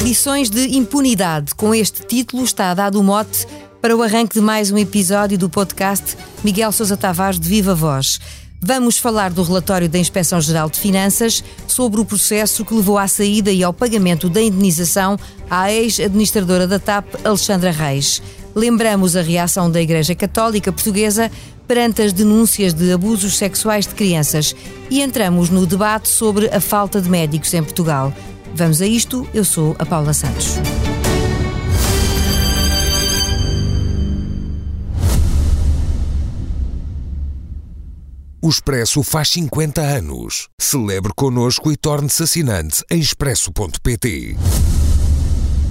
Lições de impunidade. Com este título está dado o mote para o arranque de mais um episódio do podcast Miguel Sousa Tavares de Viva Voz. Vamos falar do relatório da Inspeção Geral de Finanças sobre o processo que levou à saída e ao pagamento da indenização à ex-administradora da TAP, Alexandra Reis. Lembramos a reação da Igreja Católica Portuguesa perante as denúncias de abusos sexuais de crianças e entramos no debate sobre a falta de médicos em Portugal. Vamos a isto, eu sou a Paula Santos. O Expresso faz 50 anos. Celebre connosco e torne-se assinante em expresso.pt.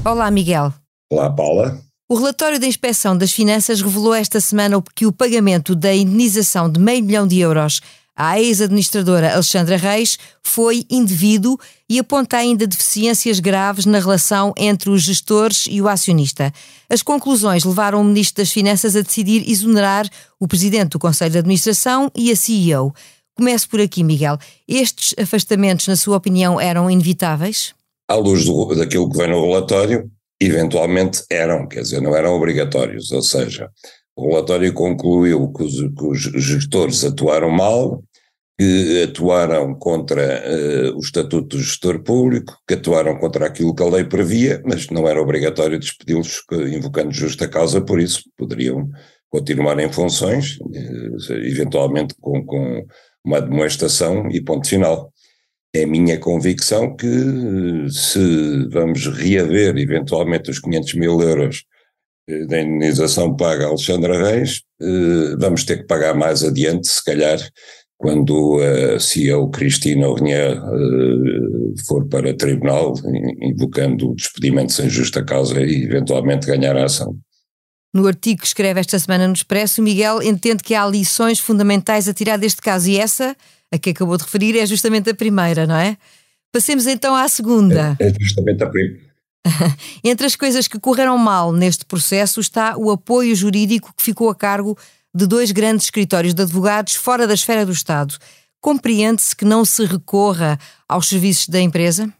Olá, Miguel. Olá, Paula. O relatório da Inspeção das Finanças revelou esta semana que o pagamento da indenização de meio milhão de euros à ex-administradora Alexandra Reis foi indevido e aponta ainda deficiências graves na relação entre os gestores e o acionista. As conclusões levaram o Ministro das Finanças a decidir exonerar o Presidente do Conselho de Administração e a CEO. Começo por aqui, Miguel. Estes afastamentos, na sua opinião, eram inevitáveis? À luz do, daquilo que vem no relatório, eventualmente eram, quer dizer, não eram obrigatórios, ou seja, o relatório concluiu que os, que os gestores atuaram mal, que atuaram contra uh, o Estatuto do Gestor Público, que atuaram contra aquilo que a lei previa, mas não era obrigatório despedi-los invocando justa causa, por isso poderiam continuar em funções, uh, eventualmente com, com uma demonstração e ponto final. É minha convicção que se vamos reaver eventualmente os 500 mil euros eh, da indenização paga a Alexandra Reis, vamos ter que pagar mais adiante, se calhar, quando a CEO Cristina Ornier for para tribunal, invocando o despedimento sem justa causa e eventualmente ganhar a ação. No artigo que escreve esta semana no Expresso, Miguel entende que há lições fundamentais a tirar deste caso e essa, a que acabou de referir, é justamente a primeira, não é? Passemos então à segunda. É, é justamente a primeira. Entre as coisas que correram mal neste processo está o apoio jurídico que ficou a cargo de dois grandes escritórios de advogados fora da esfera do Estado. Compreende-se que não se recorra aos serviços da empresa?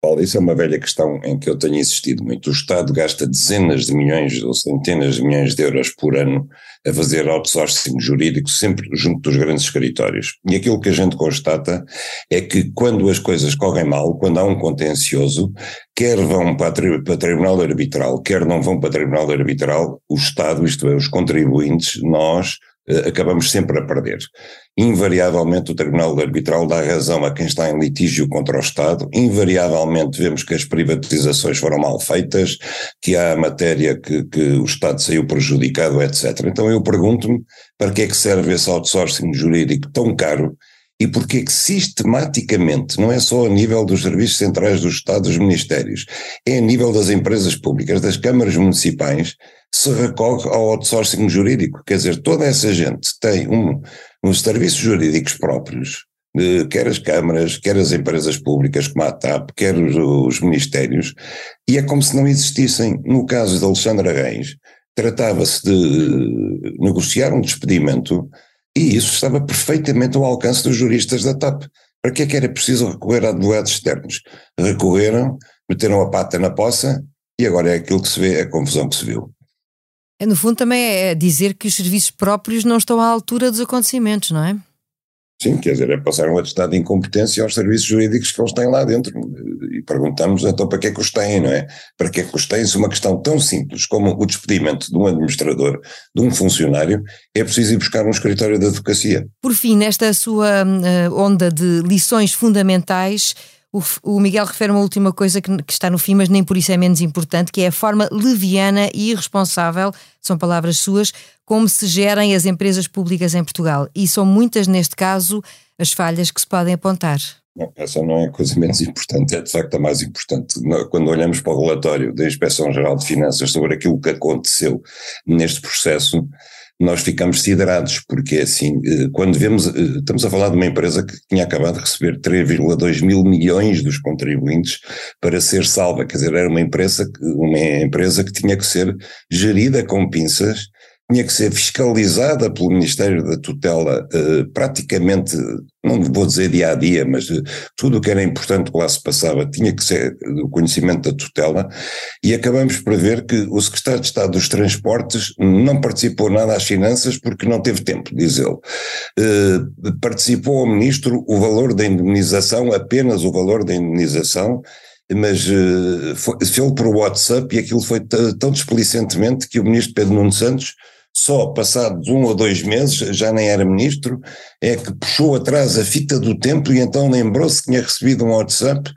Paulo, isso é uma velha questão em que eu tenho insistido muito. O Estado gasta dezenas de milhões ou centenas de milhões de euros por ano a fazer outsourcing jurídico, sempre junto dos grandes escritórios. E aquilo que a gente constata é que quando as coisas correm mal, quando há um contencioso, quer vão para, tri para tribunal arbitral, quer não vão para tribunal arbitral, o Estado, isto é, os contribuintes, nós, acabamos sempre a perder. Invariavelmente o Tribunal Arbitral dá razão a quem está em litígio contra o Estado, invariavelmente vemos que as privatizações foram mal feitas, que há matéria que, que o Estado saiu prejudicado, etc. Então eu pergunto-me para que é que serve esse outsourcing jurídico tão caro e porque que sistematicamente, não é só a nível dos serviços centrais do Estado, dos ministérios, é a nível das empresas públicas, das câmaras municipais, se recorre ao outsourcing jurídico. Quer dizer, toda essa gente tem um, uns serviços jurídicos próprios, quer as câmaras, quer as empresas públicas como a TAP, quer os, os ministérios, e é como se não existissem. No caso de Alexandra Reis, tratava-se de negociar um despedimento e isso estava perfeitamente ao alcance dos juristas da TAP. Para que é que era preciso recorrer a advogados externos? Recorreram, meteram a pata na poça e agora é aquilo que se vê, a confusão que se viu. É, no fundo, também é dizer que os serviços próprios não estão à altura dos acontecimentos, não é? Sim, quer dizer, é passar um atestado de incompetência aos serviços jurídicos que eles têm lá dentro. E perguntamos então para que é que os têm, não é? Para que é que os têm? Se uma questão tão simples como o despedimento de um administrador, de um funcionário, é preciso ir buscar um escritório de advocacia. Por fim, nesta sua uh, onda de lições fundamentais, o, o Miguel refere uma última coisa que, que, está no fim, mas nem por isso é menos importante, que é a forma leviana e irresponsável, são palavras suas, como se gerem as empresas públicas em Portugal. E são muitas, neste caso, as falhas que se podem apontar. Não, essa não é a coisa menos importante, é de facto a mais importante. Quando olhamos para o relatório da Inspeção Geral de Finanças sobre aquilo que aconteceu neste processo, nós ficamos siderados, porque assim, eh, quando vemos, eh, estamos a falar de uma empresa que tinha acabado de receber 3,2 mil milhões dos contribuintes para ser salva, quer dizer, era uma empresa, uma empresa que tinha que ser gerida com pinças, tinha que ser fiscalizada pelo Ministério da Tutela eh, praticamente, não vou dizer dia a dia, mas eh, tudo o que era importante que lá se passava tinha que ser do conhecimento da tutela e acabamos por ver que o Secretário de Estado dos Transportes não participou nada às finanças porque não teve tempo, diz ele. Eh, participou ao Ministro o valor da indemnização, apenas o valor da indemnização, mas foi, fez por WhatsApp e aquilo foi tão displicentemente que o ministro Pedro Nuno Santos só passados um ou dois meses, já nem era ministro, é que puxou atrás a fita do tempo e então lembrou-se que tinha recebido um WhatsApp,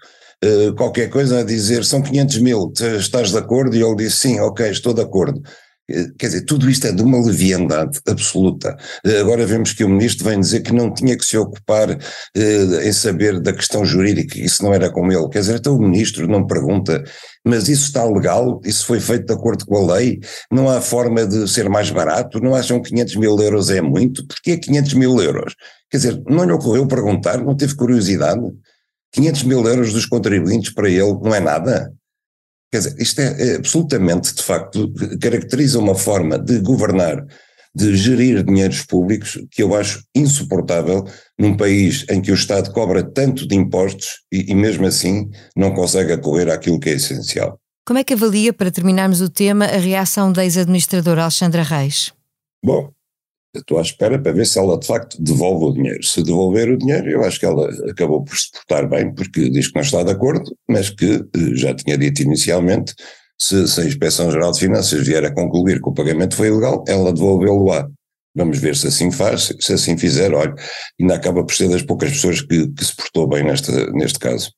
uh, qualquer coisa a dizer são 500 mil, estás de acordo? E ele disse sim, ok, estou de acordo. Quer dizer, tudo isto é de uma leviandade absoluta. Eh, agora vemos que o ministro vem dizer que não tinha que se ocupar eh, em saber da questão jurídica, isso não era com ele. Quer dizer, então o ministro não pergunta, mas isso está legal? Isso foi feito de acordo com a lei? Não há forma de ser mais barato? Não acham que 500 mil euros é muito? Porquê 500 mil euros? Quer dizer, não lhe ocorreu perguntar, não teve curiosidade? 500 mil euros dos contribuintes para ele não é nada? Quer dizer, isto é, é absolutamente, de facto, caracteriza uma forma de governar, de gerir dinheiros públicos que eu acho insuportável num país em que o Estado cobra tanto de impostos e, e mesmo assim não consegue acorrer àquilo que é essencial. Como é que avalia, para terminarmos o tema, a reação da ex-administradora Alexandra Reis? Bom, estou à espera para ver se ela de facto devolve o dinheiro. Se devolver o dinheiro, eu acho que ela acabou por se portar bem, porque diz que não está de acordo, mas que eh, já tinha dito inicialmente, se, se a Inspeção-Geral de Finanças vier a concluir que o pagamento foi ilegal, ela devolvê-lo-á. Vamos ver se assim faz, se assim fizer, olha, ainda acaba por ser das poucas pessoas que, que se portou bem neste, neste caso.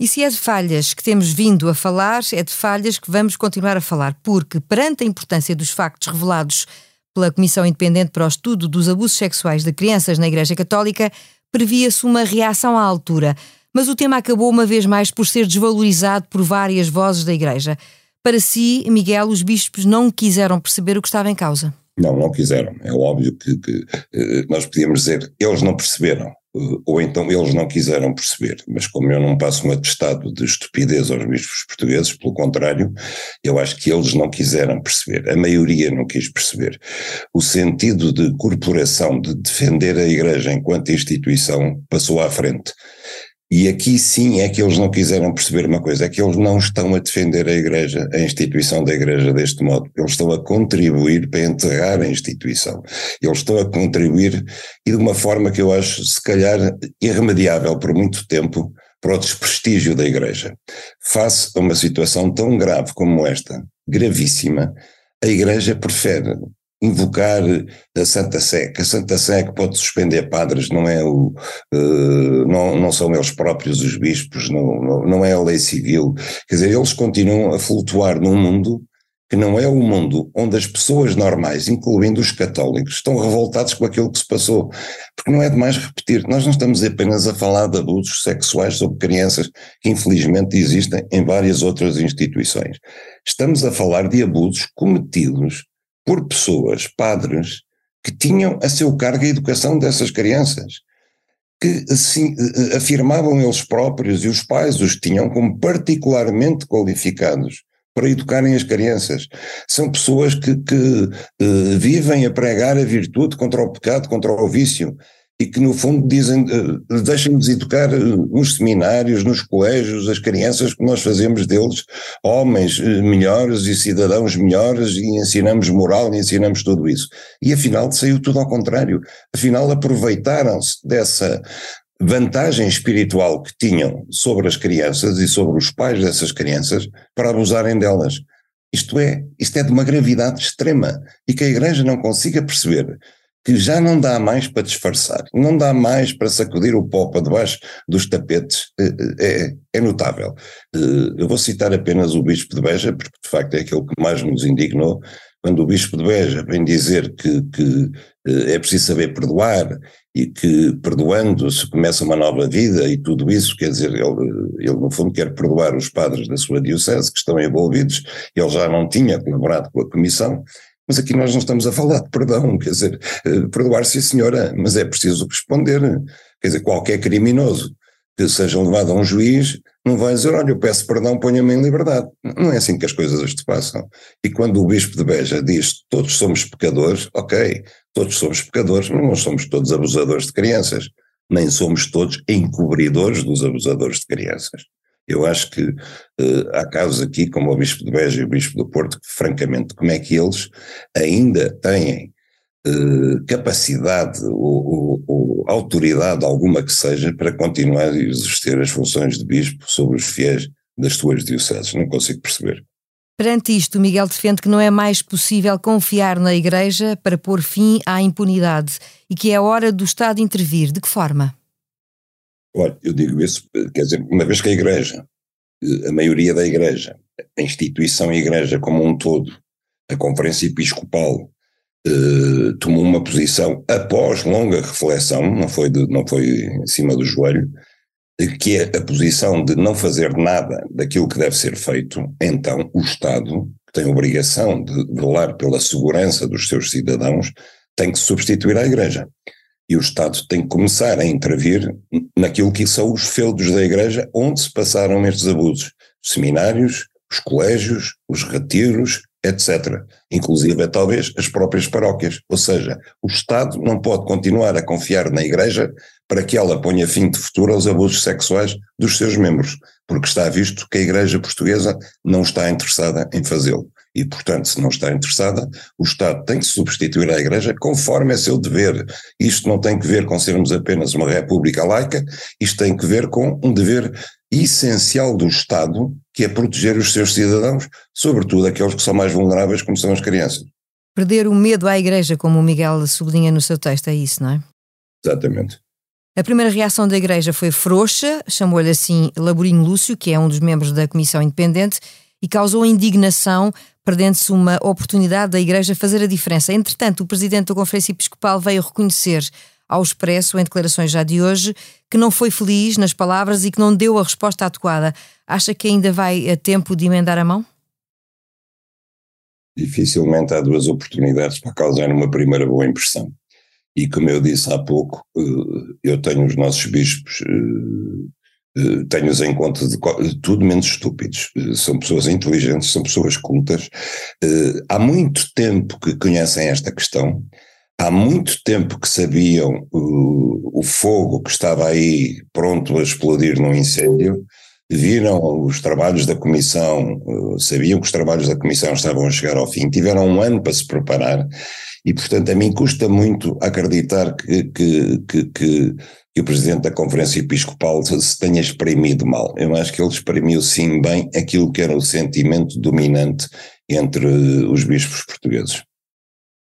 E se é de falhas que temos vindo a falar, é de falhas que vamos continuar a falar, porque perante a importância dos factos revelados pela Comissão Independente para o Estudo dos Abusos Sexuais de Crianças na Igreja Católica, previa-se uma reação à altura, mas o tema acabou uma vez mais por ser desvalorizado por várias vozes da Igreja. Para si, Miguel, os bispos não quiseram perceber o que estava em causa. Não, não quiseram. É óbvio que, que eh, nós podíamos dizer, eles não perceberam ou então eles não quiseram perceber, mas como eu não passo um atestado de estupidez aos bispos portugueses, pelo contrário, eu acho que eles não quiseram perceber, a maioria não quis perceber. O sentido de corporação, de defender a Igreja enquanto instituição, passou à frente. E aqui sim é que eles não quiseram perceber uma coisa, é que eles não estão a defender a Igreja, a instituição da Igreja deste modo. Eles estão a contribuir para enterrar a instituição. Eles estão a contribuir e de uma forma que eu acho, se calhar, irremediável por muito tempo, para o desprestígio da Igreja. Face a uma situação tão grave como esta, gravíssima, a Igreja prefere invocar a Santa Sé, que a Santa Sé que pode suspender padres, não é o, uh, não, não são eles próprios os bispos, não, não, não é a lei civil, quer dizer, eles continuam a flutuar num mundo que não é o mundo onde as pessoas normais, incluindo os católicos, estão revoltados com aquilo que se passou. Porque não é demais repetir, nós não estamos apenas a falar de abusos sexuais sobre crianças que infelizmente existem em várias outras instituições. Estamos a falar de abusos cometidos por pessoas, padres, que tinham a seu cargo a educação dessas crianças, que assim, afirmavam eles próprios e os pais os tinham como particularmente qualificados para educarem as crianças. São pessoas que, que uh, vivem a pregar a virtude contra o pecado, contra o vício e que no fundo dizem, uh, deixem-nos educar uh, nos seminários, nos colégios, as crianças que nós fazemos deles homens uh, melhores e cidadãos melhores e ensinamos moral e ensinamos tudo isso. E afinal saiu tudo ao contrário. Afinal aproveitaram-se dessa vantagem espiritual que tinham sobre as crianças e sobre os pais dessas crianças para abusarem delas. Isto é, isto é de uma gravidade extrema e que a Igreja não consiga perceber que já não dá mais para disfarçar, não dá mais para sacudir o pó para debaixo dos tapetes, eh, eh, é, é notável. Eh, eu vou citar apenas o Bispo de Beja, porque de facto é aquele que mais nos indignou, quando o Bispo de Beja vem dizer que, que é preciso saber perdoar e que perdoando se começa uma nova vida e tudo isso, quer dizer, ele, ele no fundo quer perdoar os padres da sua diocese que estão envolvidos, ele já não tinha colaborado com a comissão, mas aqui nós não estamos a falar de perdão, quer dizer, eh, perdoar-se a senhora, mas é preciso responder. Quer dizer, qualquer criminoso que seja levado a um juiz, não vai dizer, olha, eu peço perdão, ponha-me em liberdade. Não é assim que as coisas se passam. E quando o bispo de Beja diz todos somos pecadores, ok, todos somos pecadores, mas não somos todos abusadores de crianças, nem somos todos encobridores dos abusadores de crianças. Eu acho que uh, há casos aqui, como o Bispo de Beja e o Bispo do Porto, que francamente, como é que eles ainda têm uh, capacidade ou, ou, ou, autoridade alguma que seja para continuar a exercer as funções de Bispo sobre os fiéis das suas dioceses? Não consigo perceber. Perante isto, Miguel defende que não é mais possível confiar na Igreja para pôr fim à impunidade e que é hora do Estado intervir. De que forma? Olha, eu digo isso, quer dizer, uma vez que a Igreja, a maioria da Igreja, a instituição Igreja como um todo, a Conferência Episcopal, eh, tomou uma posição após longa reflexão, não foi, de, não foi em cima do joelho, que é a posição de não fazer nada daquilo que deve ser feito, então o Estado, que tem obrigação de velar pela segurança dos seus cidadãos, tem que substituir a Igreja. E o Estado tem que começar a intervir naquilo que são os feudos da Igreja, onde se passaram estes abusos. Os seminários, os colégios, os retiros, etc. Inclusive, talvez, as próprias paróquias. Ou seja, o Estado não pode continuar a confiar na Igreja para que ela ponha fim de futuro aos abusos sexuais dos seus membros, porque está visto que a Igreja Portuguesa não está interessada em fazê-lo e, portanto, se não está interessada, o Estado tem que substituir a Igreja conforme é seu dever. Isto não tem que ver com sermos apenas uma república laica, isto tem que ver com um dever essencial do Estado, que é proteger os seus cidadãos, sobretudo aqueles que são mais vulneráveis, como são as crianças. Perder o medo à Igreja, como o Miguel sublinha no seu texto, é isso, não é? Exatamente. A primeira reação da Igreja foi frouxa, chamou-lhe assim Laborinho Lúcio, que é um dos membros da Comissão Independente, e causou indignação perdendo-se uma oportunidade da Igreja fazer a diferença. Entretanto, o presidente da Conferência Episcopal veio reconhecer ao Expresso, em declarações já de hoje, que não foi feliz nas palavras e que não deu a resposta adequada. Acha que ainda vai a tempo de emendar a mão? Dificilmente há duas oportunidades para causar uma primeira boa impressão. E como eu disse há pouco, eh, eu tenho os nossos bispos eh, tenho-os em conta de, tudo menos estúpidos. Eh, são pessoas inteligentes, são pessoas cultas. Uh, há muito tempo que conhecem esta questão, há muito tempo que sabiam o fogo que estava aí pronto a explodir num incêndio, viram os trabalhos da Comissão, uh, sabiam que os trabalhos da Comissão estavam a chegar ao fim, tiveram um ano para se preparar. E, portanto, a mim custa muito acreditar que, que, que, que que o presidente da Conferência Episcopal se tenha exprimido mal. Eu acho que ele exprimiu sim bem aquilo que era o sentimento dominante entre os bispos portugueses.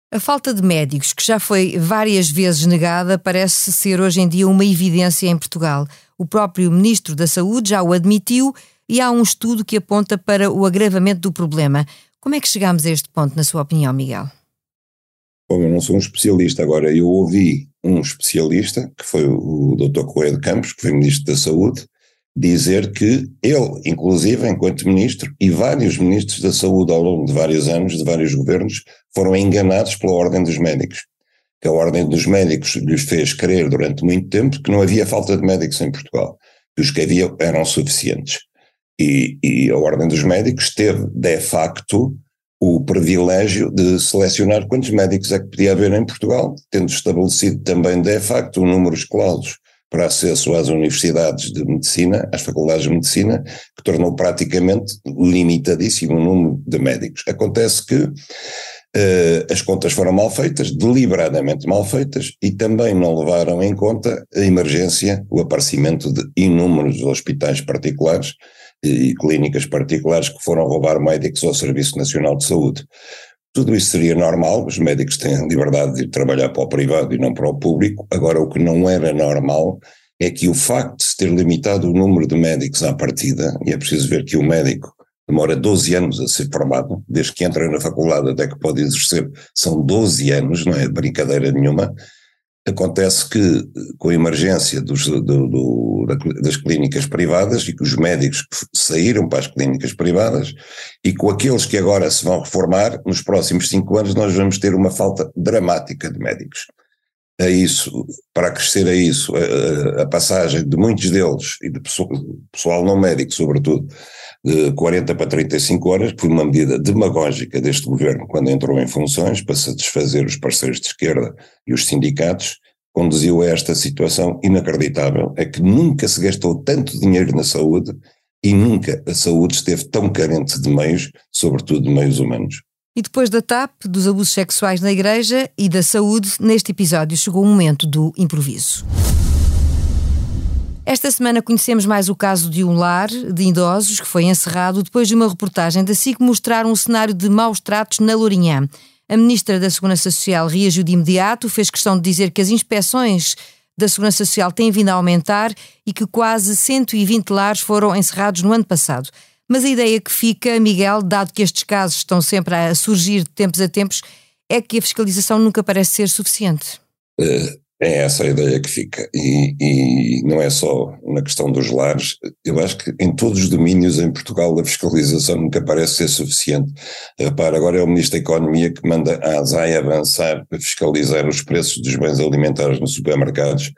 A falta de médicos, que já foi várias vezes negada, parece ser hoje em dia uma evidência em Portugal. O próprio Ministro da Saúde já o admitiu e há um estudo que aponta para o agravamento do problema. Como é que chegamos a este ponto, na sua opinião, Miguel? Bom, eu não sou um especialista. Agora, eu ouvi um especialista, que foi o Dr. De Campos, que foi Ministro da Saúde, dizer que ele, inclusive, enquanto Ministro, e vários Ministros da Saúde ao longo de vários anos, de vários governos, foram enganados pela Ordem dos Médicos. Que a Ordem dos Médicos lhes fez crer durante muito tempo que não havia falta de médicos em Portugal, que os que havia eram suficientes. E, e a Ordem dos Médicos teve, de facto, o privilégio de selecionar quantos médicos é que podia haver em Portugal, tendo estabelecido também, de facto, um número clausos para acesso às universidades de medicina, às faculdades de medicina, que tornou praticamente limitadíssimo o número de médicos. Acontece que uh, as contas foram mal feitas, deliberadamente mal feitas, e também não levaram em conta a emergência, o aparecimento de inúmeros hospitais particulares e clínicas particulares que foram roubar médicos ao Serviço Nacional de Saúde. Tudo isso seria normal, os médicos têm liberdade de trabalhar para o privado e não para o público. Agora, o que não era normal é que o facto de se ter limitado o número de médicos à partida, e é preciso ver que o médico demora 12 anos a ser formado, desde que entra na faculdade até que pode exercer, são 12 anos, não é brincadeira nenhuma, Acontece que, com a emergência dos, do, do, das clínicas privadas e que os médicos saíram para as clínicas privadas e com aqueles que agora se vão reformar, nos próximos cinco anos nós vamos ter uma falta dramática de médicos. a isso, para crescer a isso, a, a passagem de muitos deles, e de pessoal, pessoal não médico sobretudo, de 40 para 35 horas, que foi uma medida demagógica deste governo quando entrou em funções para satisfazer os parceiros de esquerda e os sindicatos, conduziu a esta situação inacreditável, é que nunca se gastou tanto dinheiro na saúde e nunca a saúde esteve tão carente de meios, sobretudo de meios humanos. E depois da TAP, dos abusos sexuais na igreja e da saúde, neste episódio chegou o momento do improviso. Esta semana conhecemos mais o caso de um lar de idosos que foi encerrado depois de uma reportagem da SIC mostrar um cenário de maus tratos na Lourinhã. A Ministra da Segurança Social reagiu de imediato, fez questão de dizer que as inspeções da Segurança Social têm vindo a aumentar e que quase 120 lares foram encerrados no ano passado. Mas a ideia que fica, Miguel, dado que estes casos estão sempre a surgir de tempos a tempos, é que a fiscalização nunca parece ser suficiente. Uh, é essa a ideia que fica. E, e, não é só na questão dos lares. Eu acho que em todos os domínios em Portugal a fiscalização nunca parece ser suficiente. Repara, agora é o Ministro da Economia que manda a ASAI avançar para fiscalizar os preços dos bens alimentares nos supermercados,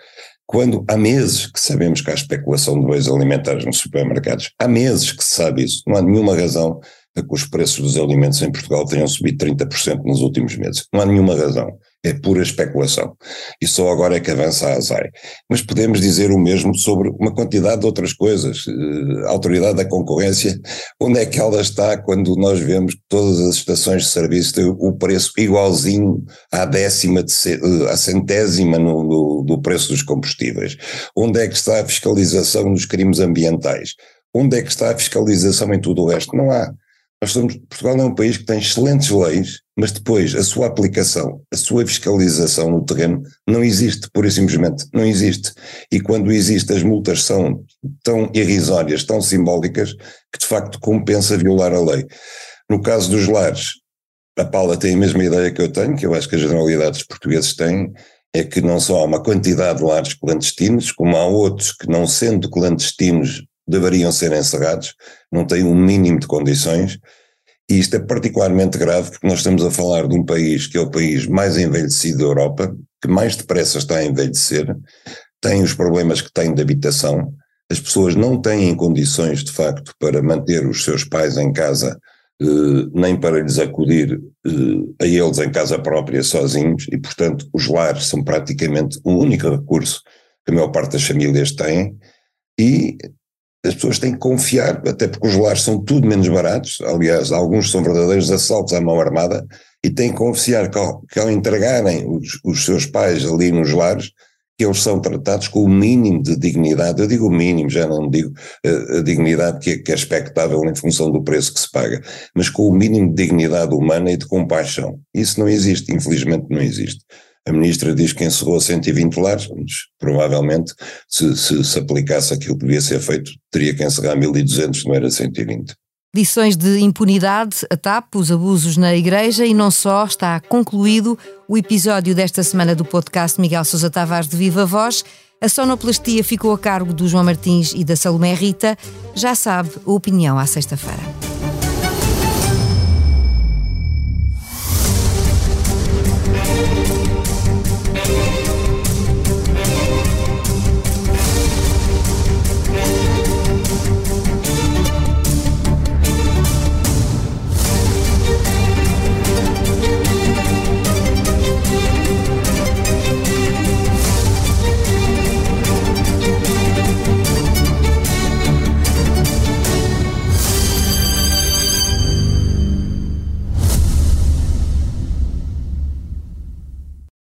quando há meses que sabemos que há especulação de bens alimentares nos supermercados. Há meses que se sabe isso. Não há nenhuma razão para que os preços dos alimentos em Portugal tenham subido 30% nos últimos meses. Não há nenhuma razão é pura especulação. E só agora é que avança a ASAI. Mas podemos dizer o mesmo sobre uma quantidade de outras coisas. A eh, autoridade da concorrência, onde é que ela está quando nós vemos que todas as estações de serviço têm o preço igualzinho à décima, de, eh, à centésima no, no, do preço dos combustíveis? Onde é que está a fiscalização dos crimes ambientais? Onde é que está a fiscalização em tudo o resto? Não há. Nós somos, Portugal é um país que tem excelentes leis, mas depois a sua aplicação, a sua fiscalização no terreno não existe, pura e simplesmente, não existe. E quando existe, as multas são tão irrisórias, tão simbólicas, que de facto compensa violar a lei. No caso dos lares, a Paula tem a mesma ideia que eu tenho, que eu acho que a generalidade dos portugueses têm, é que não só há uma quantidade de lares clandestinos, como há outros que, não sendo clandestinos, deveriam ser encerrados, não têm um mínimo de condições, e isto é particularmente grave porque nós estamos a falar de um país que é o país mais envelhecido da Europa, que mais depressa está a envelhecer, tem os problemas que tem de habitação, as pessoas não têm condições de facto para manter os seus pais em casa, eh, nem para lhes acudir eh, a eles em casa própria sozinhos, e portanto os lares são praticamente o único recurso que a maior parte das famílias têm, e as pessoas têm que confiar, até porque os lares são tudo menos baratos, aliás, alguns são verdadeiros assaltos à mão armada, e têm que confiar que ao, que ao entregarem os, os, seus pais ali nos lares, que eles são tratados com o mínimo de dignidade, eu digo o mínimo, já não digo a, eh, a dignidade que é, que é expectável em função do preço que se paga, mas com o mínimo de dignidade humana e de compaixão. Isso não existe, infelizmente não existe. A ministra diz que encerrou 120 lares, mas provavelmente se, se, se aplicasse aquilo que devia ser feito, teria que encerrar 1.200, não era 120. Lições de impunidade, a TAP, os abusos na Igreja e não só, está concluído o episódio desta semana do podcast Miguel Sousa Tavares de Viva Voz. A sonoplastia ficou a cargo do João Martins e da Salomé Rita. Já sabe, a opinião à sexta-feira.